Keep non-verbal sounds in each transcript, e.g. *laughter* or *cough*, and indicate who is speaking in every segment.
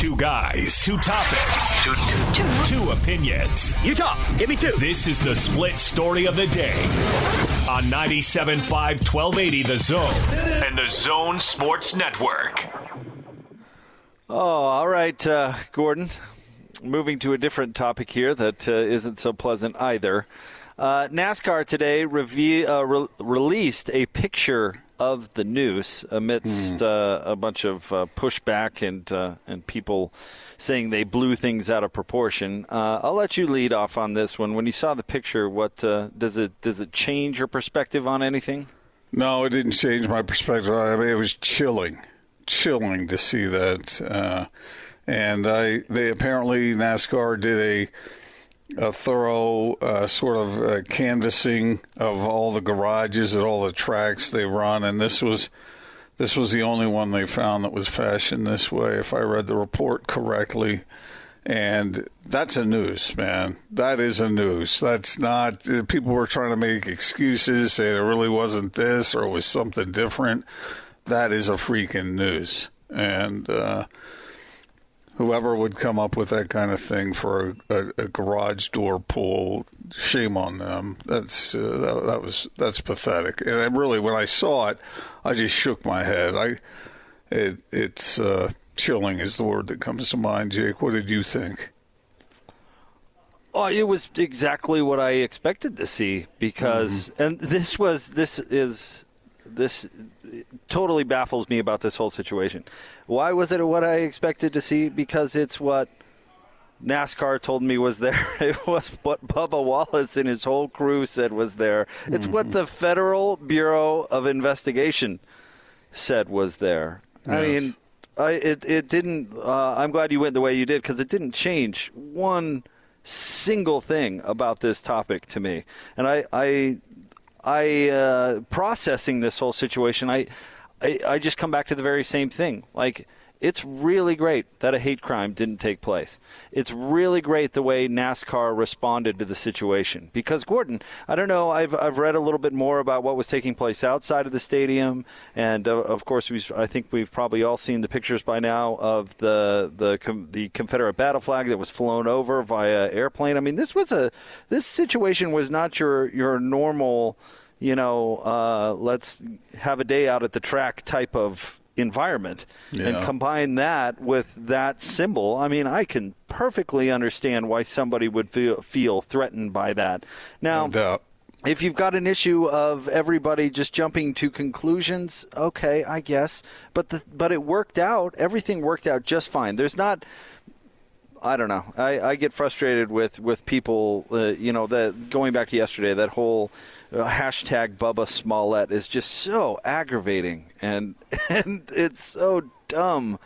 Speaker 1: Two guys, two topics,
Speaker 2: two, two, two.
Speaker 1: two opinions.
Speaker 3: You talk. Give me two.
Speaker 1: This is the split story of the day on 97.5 1280 The Zone and The Zone Sports Network.
Speaker 4: Oh, all right, uh, Gordon. Moving to a different topic here that uh, not so pleasant either. Uh, NASCAR today reve- uh, re- released a picture of the noose amidst mm. uh, a bunch of uh, pushback and uh, and people saying they blew things out of proportion. Uh, I'll let you lead off on this one. When you saw the picture, what uh, does it does it change your perspective on anything?
Speaker 5: No, it didn't change my perspective. I mean, it was chilling, chilling to see that. Uh, and I, they apparently NASCAR did a a thorough uh, sort of uh, canvassing of all the garages at all the tracks they run, and this was this was the only one they found that was fashioned this way, if I read the report correctly. And that's a noose, man. That is a noose. That's not. People were trying to make excuses, say it really wasn't this or it was something different. That is a freaking noose, and. Uh, whoever would come up with that kind of thing for a, a, a garage door pull, shame on them. That's uh, that, that, was that's pathetic. And really, when I saw it, I just shook my head. I it it's uh, chilling is the word that comes to mind. Jake, what did you think?
Speaker 4: Oh, it was exactly what I expected to see because, mm-hmm. and this was this is this totally baffles me about this whole situation. Why was it what I expected to see? Because it's what NASCAR told me was there. *laughs* It was what Bubba Wallace and his whole crew said was there. It's mm-hmm. what the Federal Bureau of Investigation said was there. Yes. I mean, I, it it didn't. Uh, I'm glad you went the way you did because it didn't change one single thing about this topic to me. And I I I uh, processing this whole situation, I, I, I just come back to the very same thing. Like it's really great that a hate crime didn't take place. It's really great the way NASCAR responded to the situation. Because Gordon, I don't know, I've I've read a little bit more about what was taking place outside of the stadium, and uh, of course, we've, I think we've probably all seen the pictures by now of the the the Confederate battle flag that was flown over via airplane. I mean, this was a this situation was not your your normal you know, uh, let's have a day out at the track type of environment yeah. and combine that with that symbol. I mean, I can perfectly understand why somebody would feel, feel threatened by that. Now,
Speaker 5: no
Speaker 4: if you've got an issue of everybody just jumping to conclusions, okay, I guess, but the, but it worked out. Everything worked out just fine. There's not I don't know. I, I get frustrated with with people. Uh, you know, that going back to yesterday, that whole uh, hashtag Bubba Smollett is just so aggravating, and *laughs* and it's so dumb.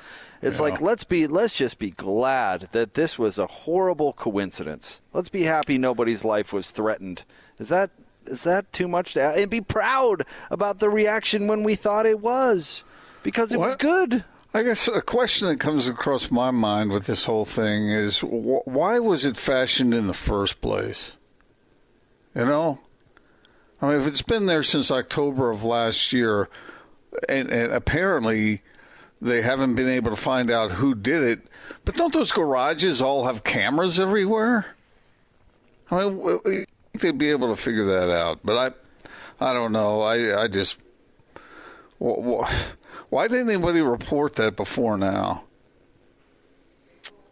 Speaker 4: It's yeah. like let's be let's just be glad that this was a horrible coincidence. Let's be happy nobody's life was threatened. Is that is that too much to and be proud about the reaction when we thought it was because it what? was good.
Speaker 5: I guess a question that comes across my mind with this whole thing is wh- why was it fashioned in the first place? You know, I mean, if it's been there since October of last year, and, and apparently they haven't been able to find out who did it, but don't those garages all have cameras everywhere? I mean, they'd be able to figure that out, but I, I don't know. I, I just. Why didn't anybody report that before now?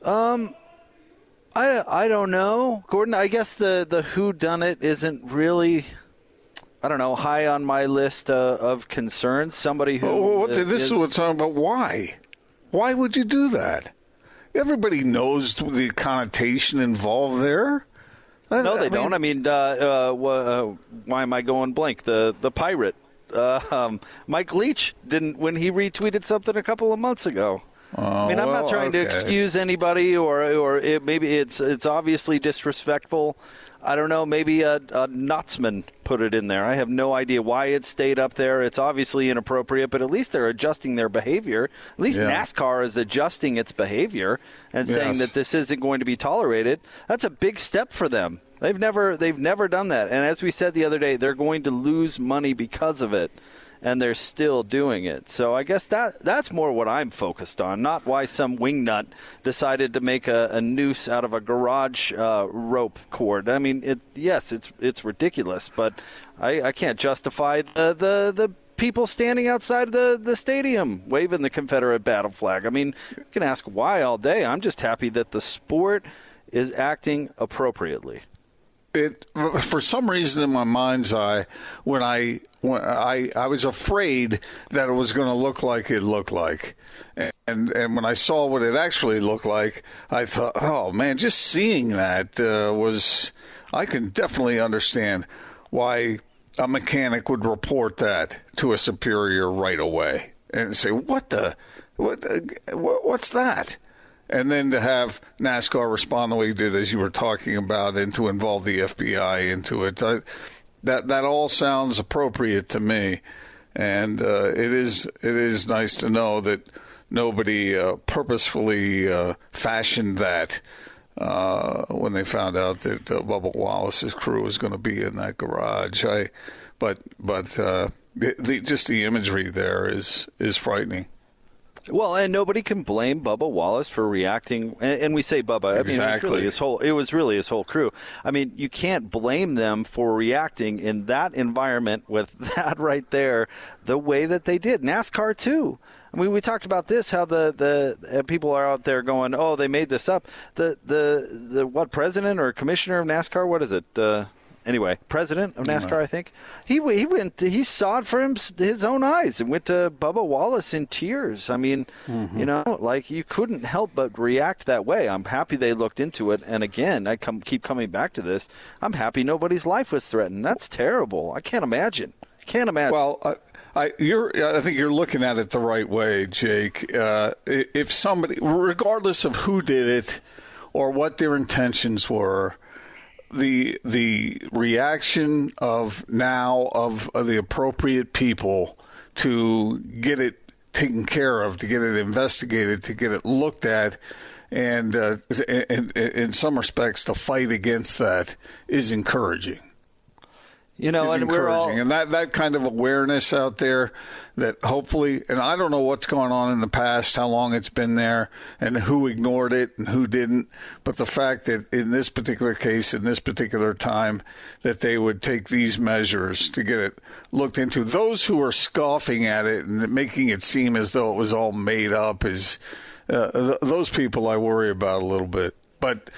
Speaker 4: Um, I I don't know, Gordon. I guess the the who done it isn't really. I don't know, high on my list uh, of concerns. Somebody who.
Speaker 5: Oh, what, this is, is what talking about. Why? Why would you do that? Everybody knows the connotation involved there.
Speaker 4: No, they I mean, don't. I mean, uh, uh, uh, why am I going blank? The the pirate uh, *laughs* um, Mike Leach didn't when he retweeted something a couple of months ago.
Speaker 5: Oh, I
Speaker 4: mean, I'm
Speaker 5: well,
Speaker 4: not trying
Speaker 5: okay.
Speaker 4: to excuse anybody, or or it, maybe it's it's obviously disrespectful. I don't know. Maybe a, a Knotsman put it in there. I have no idea why it stayed up there. It's obviously inappropriate, but at least they're adjusting their behavior. At least yeah. NASCAR is adjusting its behavior and yes. saying that this isn't going to be tolerated. That's a big step for them. They've never they've never done that. And as we said the other day, they're going to lose money because of it. And they're still doing it. So I guess that that's more what I'm focused on, not why some wingnut decided to make a, a noose out of a garage uh, rope cord. I mean, it yes, it's it's ridiculous, but I, I can't justify the the the people standing outside the, the stadium waving the Confederate battle flag. I mean, you can ask why all day. I'm just happy that the sport is acting appropriately.
Speaker 5: It for some reason in my mind's eye when I when I I was afraid that it was going to look like it looked like. And and when I saw what it actually looked like, I thought, "Oh man, just seeing that uh, was I can definitely understand why a mechanic would report that to a superior right away and say, "What the, what, what's that?" And then to have NASCAR respond the way he did, as you were talking about, and to involve the FBI into it, I, that that all sounds appropriate to me, and uh, it is it is nice to know that nobody uh, purposefully uh, fashioned that uh, when they found out that uh, Bubba Wallace's crew was going to be in that garage. I, but but uh, the, the, just the imagery there is is frightening.
Speaker 4: Well, and nobody can blame Bubba Wallace for reacting. And, and we say Bubba, I mean, it was really his whole. It was really his whole crew. I mean, you can't blame them for reacting in that environment with *laughs* that right there, the way that they did. NASCAR too. I mean, we talked about this how the the uh, people are out there going, "Oh, they made this up." The the the what president or commissioner of NASCAR? What is it? Uh, anyway, president of NASCAR, I think he he went he saw it for him, his own eyes and went to Bubba Wallace in tears. I mean, mm-hmm. you know, like you couldn't help but react that way. I'm happy they looked into it, and again, I come keep coming back to this. I'm happy nobody's life was threatened. That's terrible. I can't imagine. I can't imagine.
Speaker 5: Well. Uh- I, you're, I think you're looking at it the right way, Jake. Uh, if somebody, regardless of who did it or what their intentions were, the the reaction of now of, of the appropriate people to get it taken care of, to get it investigated, to get it looked at, and uh, in, in some respects, to fight against that is encouraging.
Speaker 4: You know,
Speaker 5: and
Speaker 4: we're all
Speaker 5: and that that kind of awareness out there that hopefully, and I don't know what's going on in the past, how long it's been there, and who ignored it and who didn't. But the fact that in this particular case, in this particular time, that they would take these measures to get it looked into. Those who are scoffing at it and making it seem as though it was all made up is uh, th- those people I worry about a little bit. But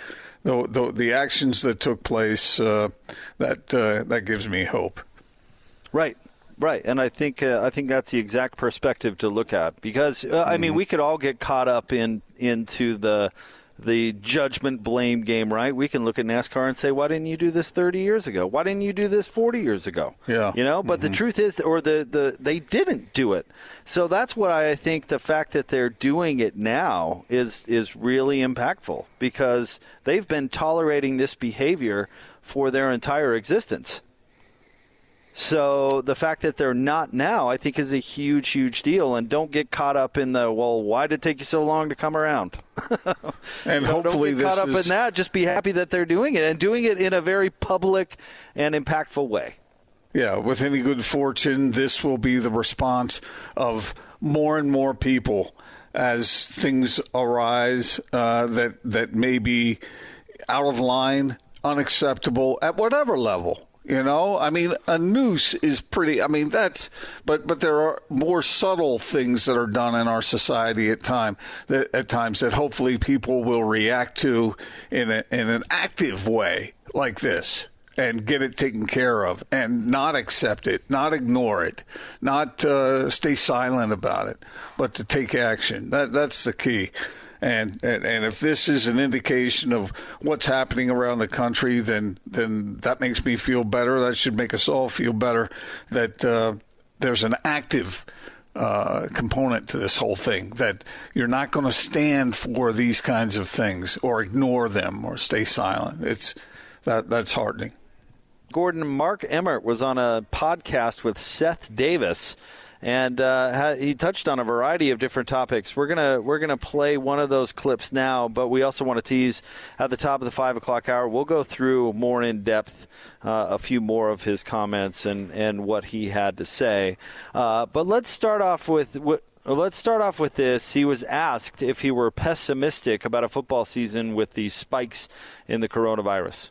Speaker 5: the, the, the actions that took place, uh, that uh, that gives me hope.
Speaker 4: Right. Right, and I think uh, I think that's the exact perspective to look at because uh, I mean mm-hmm. we could all get caught up in into the the judgment blame game, right? We can look at NASCAR and say, why didn't you do this 30 years ago? Why didn't you do this 40 years ago?
Speaker 5: Yeah.
Speaker 4: You know, but mm-hmm. the truth is, or the, the, they didn't do it. So that's what I think the fact that they're doing it now is, is really impactful because they've been tolerating this behavior for their entire existence. So the fact that they're not now, I think, is a huge, huge deal. And don't get caught up in the well. Why did it take you so long to come around? *laughs*
Speaker 5: and hopefully,
Speaker 4: don't get caught up
Speaker 5: is...
Speaker 4: in that. Just be happy that they're doing it and doing it in a very public and impactful way.
Speaker 5: Yeah, with any good fortune, this will be the response of more and more people as things arise uh, that that may be out of line, unacceptable at whatever level. You know, I mean, a noose is pretty. I mean, that's but but there are more subtle things that are done in our society at time that at times that hopefully people will react to in a, in an active way like this and get it taken care of and not accept it, not ignore it, not uh, stay silent about it, but to take action. That that's the key. And, and, and if this is an indication of what's happening around the country, then then that makes me feel better. That should make us all feel better. That uh, there's an active uh, component to this whole thing. That you're not going to stand for these kinds of things or ignore them or stay silent. It's that that's heartening.
Speaker 4: Gordon Mark Emmert was on a podcast with Seth Davis and uh, he touched on a variety of different topics. We're gonna we're gonna play one of those clips now, but we also want to tease at the top of the five o'clock hour. We'll go through more in depth uh, a few more of his comments and and what he had to say. Uh, but let's start off with what let's start off with this. He was asked if he were pessimistic about a football season with the spikes in the coronavirus.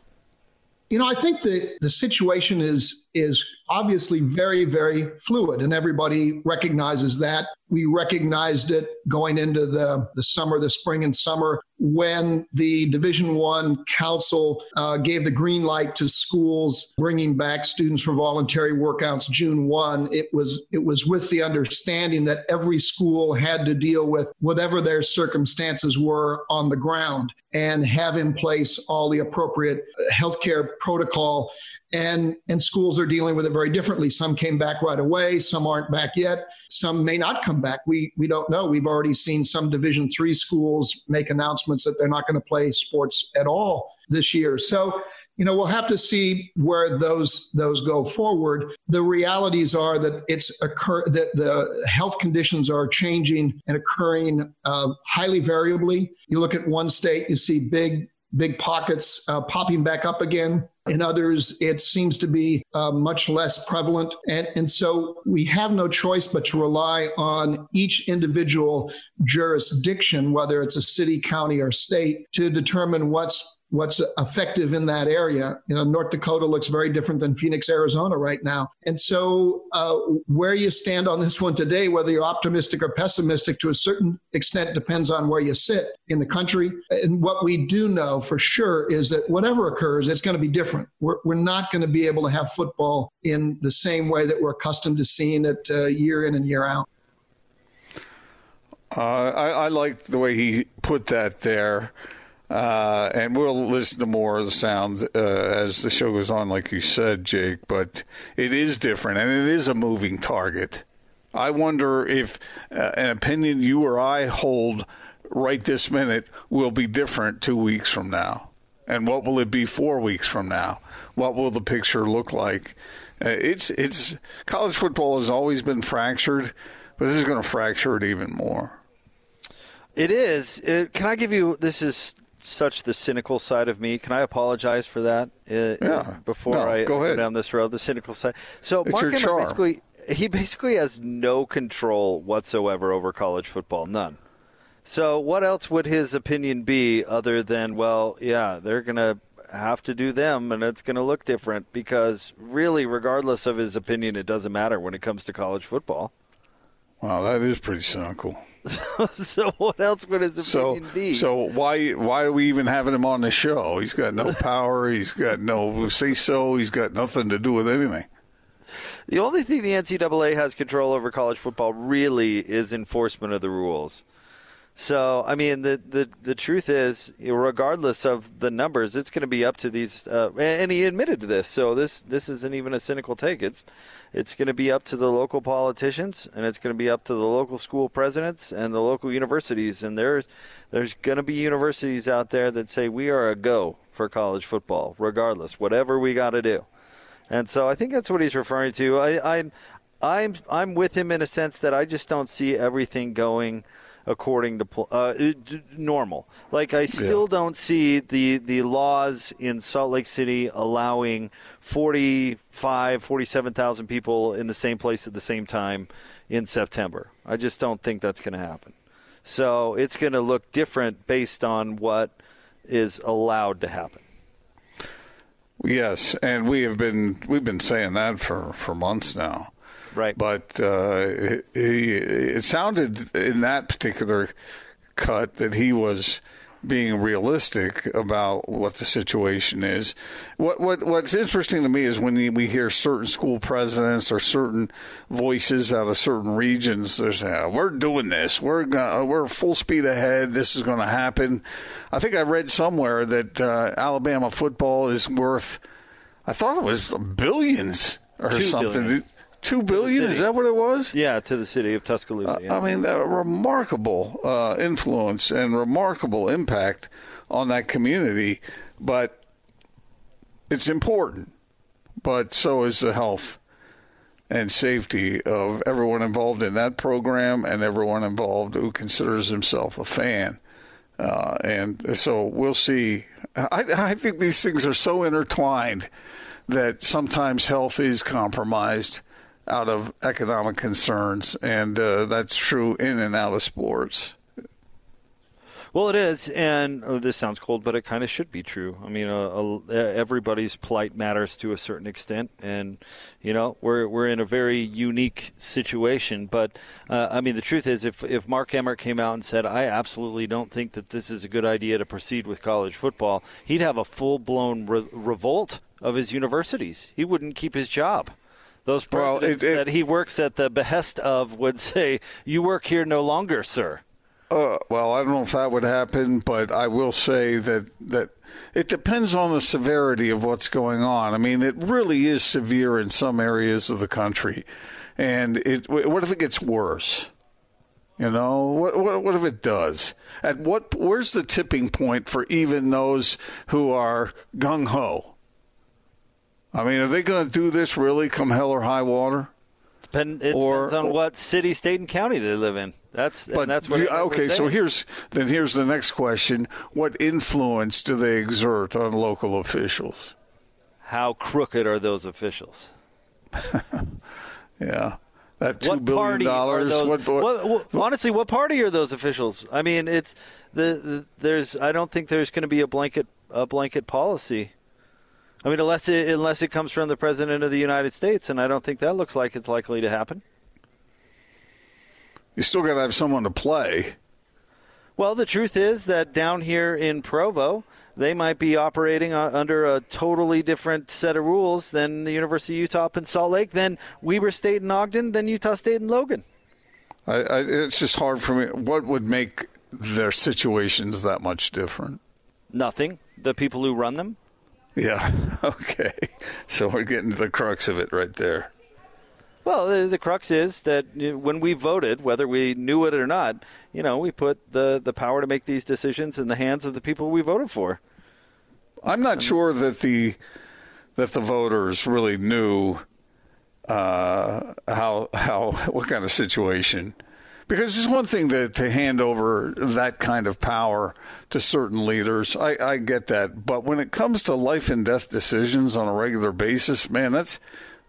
Speaker 2: You know, I think the the situation is is obviously very very fluid, and everybody recognizes that. We recognized it going into the the summer, the spring and summer when the division one council uh, gave the green light to schools bringing back students for voluntary workouts june 1 it was it was with the understanding that every school had to deal with whatever their circumstances were on the ground and have in place all the appropriate uh, healthcare protocol and and schools are dealing with it very differently. Some came back right away some aren't back yet some may not come back. We we don't know. We've already seen some division 3 schools make announcements that they're not going to play sports at all this year. So you know we'll have to see where those those go forward. The realities are that it's occur that the health conditions are changing and occurring uh, highly variably. You look at one state you see big big pockets uh, popping back up again in others, it seems to be uh, much less prevalent. And, and so we have no choice but to rely on each individual jurisdiction, whether it's a city, county, or state, to determine what's what's effective in that area. You know, North Dakota looks very different than Phoenix, Arizona right now. And so, uh, where you stand on this one today, whether you're optimistic or pessimistic to a certain extent, depends on where you sit in the country. And what we do know for sure is that whatever occurs, it's going to be different. We're, we're not going to be able to have football in the same way that we're accustomed to seeing it uh, year in and year out.
Speaker 5: Uh, I, I like the way he put that there. Uh, and we'll listen to more of the sounds uh, as the show goes on, like you said, Jake. But it is different, and it is a moving target. I wonder if uh, an opinion you or I hold right this minute will be different two weeks from now, and what will it be four weeks from now? What will the picture look like? Uh, it's it's college football has always been fractured, but this is going to fracture it even more.
Speaker 4: It is. It, can I give you? This is such the cynical side of me. Can I apologize for that?
Speaker 5: Uh, yeah.
Speaker 4: Before
Speaker 5: no,
Speaker 4: I
Speaker 5: go,
Speaker 4: go down this road, the cynical side. So
Speaker 5: it's
Speaker 4: Mark
Speaker 5: Emmert
Speaker 4: basically he basically has no control whatsoever over college football, none. So what else would his opinion be other than well, yeah, they're gonna have to do them and it's going to look different because really regardless of his opinion it doesn't matter when it comes to college football
Speaker 5: wow that is pretty cynical *laughs*
Speaker 4: so what else would his opinion
Speaker 5: so,
Speaker 4: be?
Speaker 5: So why why are we even having him on the show? He's got no *laughs* power. he's got no say so. He's got nothing to do with anything.
Speaker 4: The only thing the NCAA has control over college football really is enforcement of the rules. So, I mean, the, the, the truth is, regardless of the numbers, it's going to be up to these. Uh, and he admitted to this, so this this isn't even a cynical take. It's it's going to be up to the local politicians, and it's going to be up to the local school presidents and the local universities. And there's there's going to be universities out there that say we are a go for college football, regardless, whatever we got to do. And so, I think that's what he's referring to. I, I'm I'm I'm with him in a sense that I just don't see everything going according to uh, normal. Like I still yeah. don't see the the laws in Salt Lake City allowing 45, 47,000 people in the same place at the same time in September. I just don't think that's going to happen. So it's going to look different based on what is allowed to happen.
Speaker 5: Yes, and we have been we've been saying that for, for months now.
Speaker 4: Right.
Speaker 5: But uh, he, it sounded in that particular cut that he was being realistic about what the situation is. What what what's interesting to me is when we hear certain school presidents or certain voices out of certain regions. There's uh, we're doing this. We're gonna, we're full speed ahead. This is going to happen. I think I read somewhere that uh, Alabama football is worth. I thought it was billions or
Speaker 4: Two
Speaker 5: something.
Speaker 4: Billion.
Speaker 5: Two billion? Is that what it was?
Speaker 4: Yeah, to the city of Tuscaloosa. Yeah.
Speaker 5: I mean, a remarkable uh, influence and remarkable impact on that community. But it's important. But so is the health and safety of everyone involved in that program and everyone involved who considers himself a fan. Uh, and so we'll see. I, I think these things are so intertwined that sometimes health is compromised out of economic concerns, and uh, that's true in and out of sports.
Speaker 4: Well, it is, and oh, this sounds cold, but it kind of should be true. I mean, uh, uh, everybody's plight matters to a certain extent, and you know, we're we're in a very unique situation. But uh, I mean, the truth is, if if Mark Emmert came out and said, "I absolutely don't think that this is a good idea to proceed with college football," he'd have a full blown re- revolt of his universities. He wouldn't keep his job those presidents well, it, it, that he works at the behest of would say, "You work here no longer, sir."
Speaker 5: Uh, well, I don't know if that would happen, but I will say that that it depends on the severity of what's going on. I mean, it really is severe in some areas of the country, and it. What if it gets worse? You know, what, what, what if it does? At what? Where's the tipping point for even those who are gung ho? I mean, are they going to do this really come hell or high water?
Speaker 4: Depend, it or, depends on what city, state, and county they live in. That's but that's what.
Speaker 5: okay, so here's then here's the next question: What influence do they exert on local officials?
Speaker 4: How crooked are those officials? *laughs*
Speaker 5: yeah. That two what billion dollars.
Speaker 4: What, what, what, honestly, what party are those officials? I mean, it's the, the there's. I don't think there's going to be a blanket a blanket policy. I mean, unless it unless it comes from the president of the United States, and I don't think that looks like it's likely to happen
Speaker 5: you still got to have someone to play.
Speaker 4: Well, the truth is that down here in Provo, they might be operating uh, under a totally different set of rules than the University of Utah up in Salt Lake, than Weber State in Ogden, than Utah State in Logan.
Speaker 5: I, I, it's just hard for me. What would make their situations that much different?
Speaker 4: Nothing. The people who run them.
Speaker 5: Yeah. *laughs* Okay. So we're getting to the crux of it right there.
Speaker 4: Well, the, the, crux is that when we voted, whether we knew it or not, you know, we put the, the power to make these decisions in the hands of the people we voted for.
Speaker 5: I'm not sure that the that the voters really knew uh, how how *laughs* what kind of situation. Because it's one thing to, to hand over that kind of power to certain leaders. I, I get that. But when it comes to life and death decisions on a regular basis, man, that's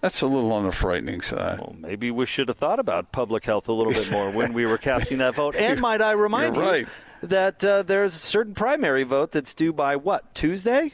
Speaker 5: that's a little on the frightening side.
Speaker 4: Well, maybe we should have thought about public health a little bit more when we were casting that vote. And might I *laughs* remind
Speaker 5: You're you
Speaker 4: that uh, there's a certain primary vote that's due by what Tuesday?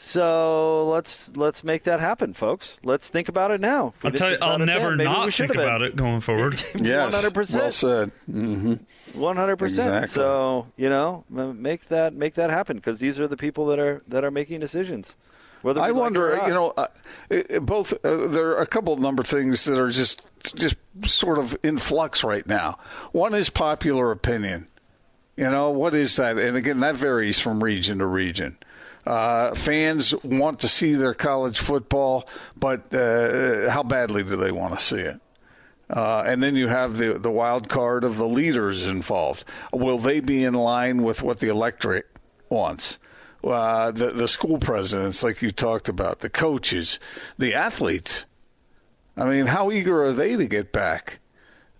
Speaker 4: So let's let's make that happen, folks. Let's think about it now.
Speaker 3: I'll tell you, I'll never then, not think about it going forward. *laughs*
Speaker 5: yes, 100%. Well said. Mm-hmm.
Speaker 4: One hundred percent. So you know, make that make that happen because these are the people that are that are making decisions.
Speaker 5: Whether I wonder, like you know, uh, it, both uh, there are a couple of number of things that are just just sort of in flux right now. One is popular opinion. You know, what is that? And again, that varies from region to region. Uh, fans want to see their college football, but uh, how badly do they want to see it? Uh, and then you have the the wild card of the leaders involved. Will they be in line with what the electorate wants? uh, the the school presidents, like you talked about, the coaches, the athletes. I mean, how eager are they to get back?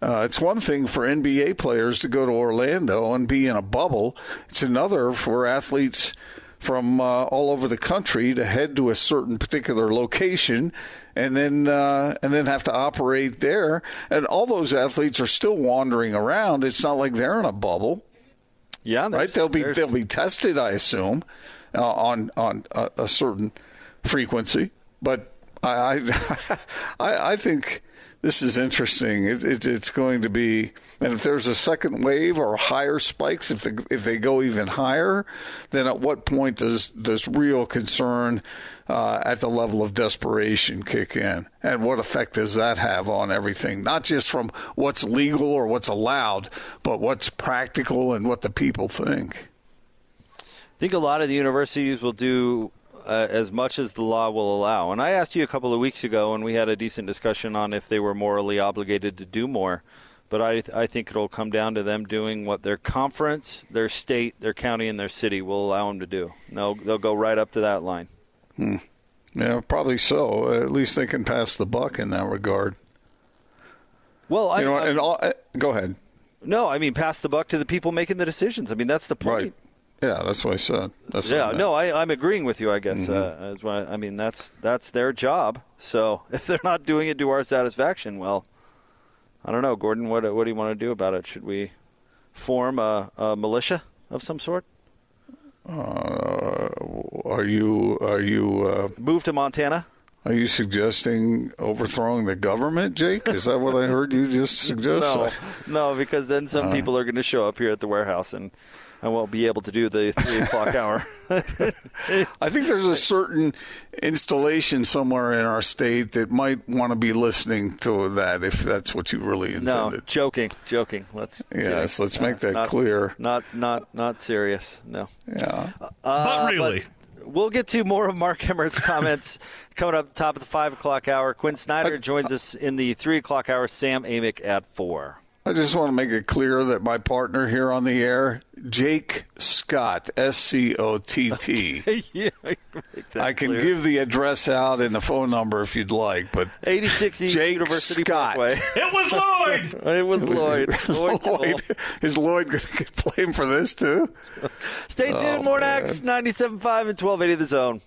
Speaker 5: Uh, it's one thing for NBA players to go to Orlando and be in a bubble. It's another for athletes from uh, all over the country to head to a certain particular location and then uh, and then have to operate there. And all those athletes are still wandering around. It's not like they're in a bubble.
Speaker 4: Yeah,
Speaker 5: right. They'll be they'll be tested, I assume, uh, on on a, a, certain frequency. But I I, *laughs* I think this is interesting. It, it, it's going to be, and if there's a second wave or higher spikes, if they, if they go even higher, then at what point does does real concern uh, at the level of desperation kick in, and what effect does that have on everything? Not just from what's legal or what's allowed, but what's practical and what the people think.
Speaker 4: I think a lot of the universities will do uh, as much as the law will allow. And I asked you a couple of weeks ago, and we had a decent discussion on if they were morally obligated to do more. But I, I think it'll come down to them doing what their conference, their state, their county, and their city will allow them to do. And they'll, they'll go right up to that line.
Speaker 5: Hmm. Yeah, probably so. At least they can pass the buck in that regard.
Speaker 4: Well, I,
Speaker 5: you know,
Speaker 4: I,
Speaker 5: and all, go ahead.
Speaker 4: No, I mean pass the buck to the people making the decisions. I mean that's the point.
Speaker 5: Right. Yeah, that's what I said. That's
Speaker 4: yeah, I no, I, am agreeing with you. I guess mm-hmm. uh, as well. I mean that's that's their job. So *laughs* if they're not doing it to our satisfaction, well, I don't know, Gordon. What what do you want to do about it? Should we form a, a militia of some sort?
Speaker 5: Uh, are you are you uh,
Speaker 4: move to Montana?
Speaker 5: Are you suggesting overthrowing the government, Jake? Is that what I heard you just *laughs* suggest?
Speaker 4: no, no, because then some uh, people are going to show up here at the warehouse and I won't be able to do the three o'clock hour. *laughs*
Speaker 5: I think there's a certain installation somewhere in our state that might want to be listening to that if that's what you really intended.
Speaker 4: No, joking, joking. Let's
Speaker 5: yes, let's make that
Speaker 4: not,
Speaker 5: clear.
Speaker 4: Not, not, not serious. No.
Speaker 5: Yeah.
Speaker 3: Uh, but really.
Speaker 4: But we'll get to more of Mark Emmert's comments *laughs* coming up at the top of the five o'clock hour. Quin Snyder joins us in the three o'clock hour. Sam Amick at four.
Speaker 5: I just want to make it clear that my partner here on the air, Jake Scott, S C O T T. *laughs* I can
Speaker 4: clear.
Speaker 5: give the address out and the phone number if you'd like, but
Speaker 4: 86 Jake University
Speaker 5: Scott.
Speaker 4: Parkway. *laughs*
Speaker 3: It was Lloyd.
Speaker 4: it was Lloyd. Lloyd.
Speaker 5: Lloyd. *laughs* Is Lloyd going to get blamed for this too?
Speaker 4: Stay tuned. Oh, More next 97.5 and 1280 The Zone.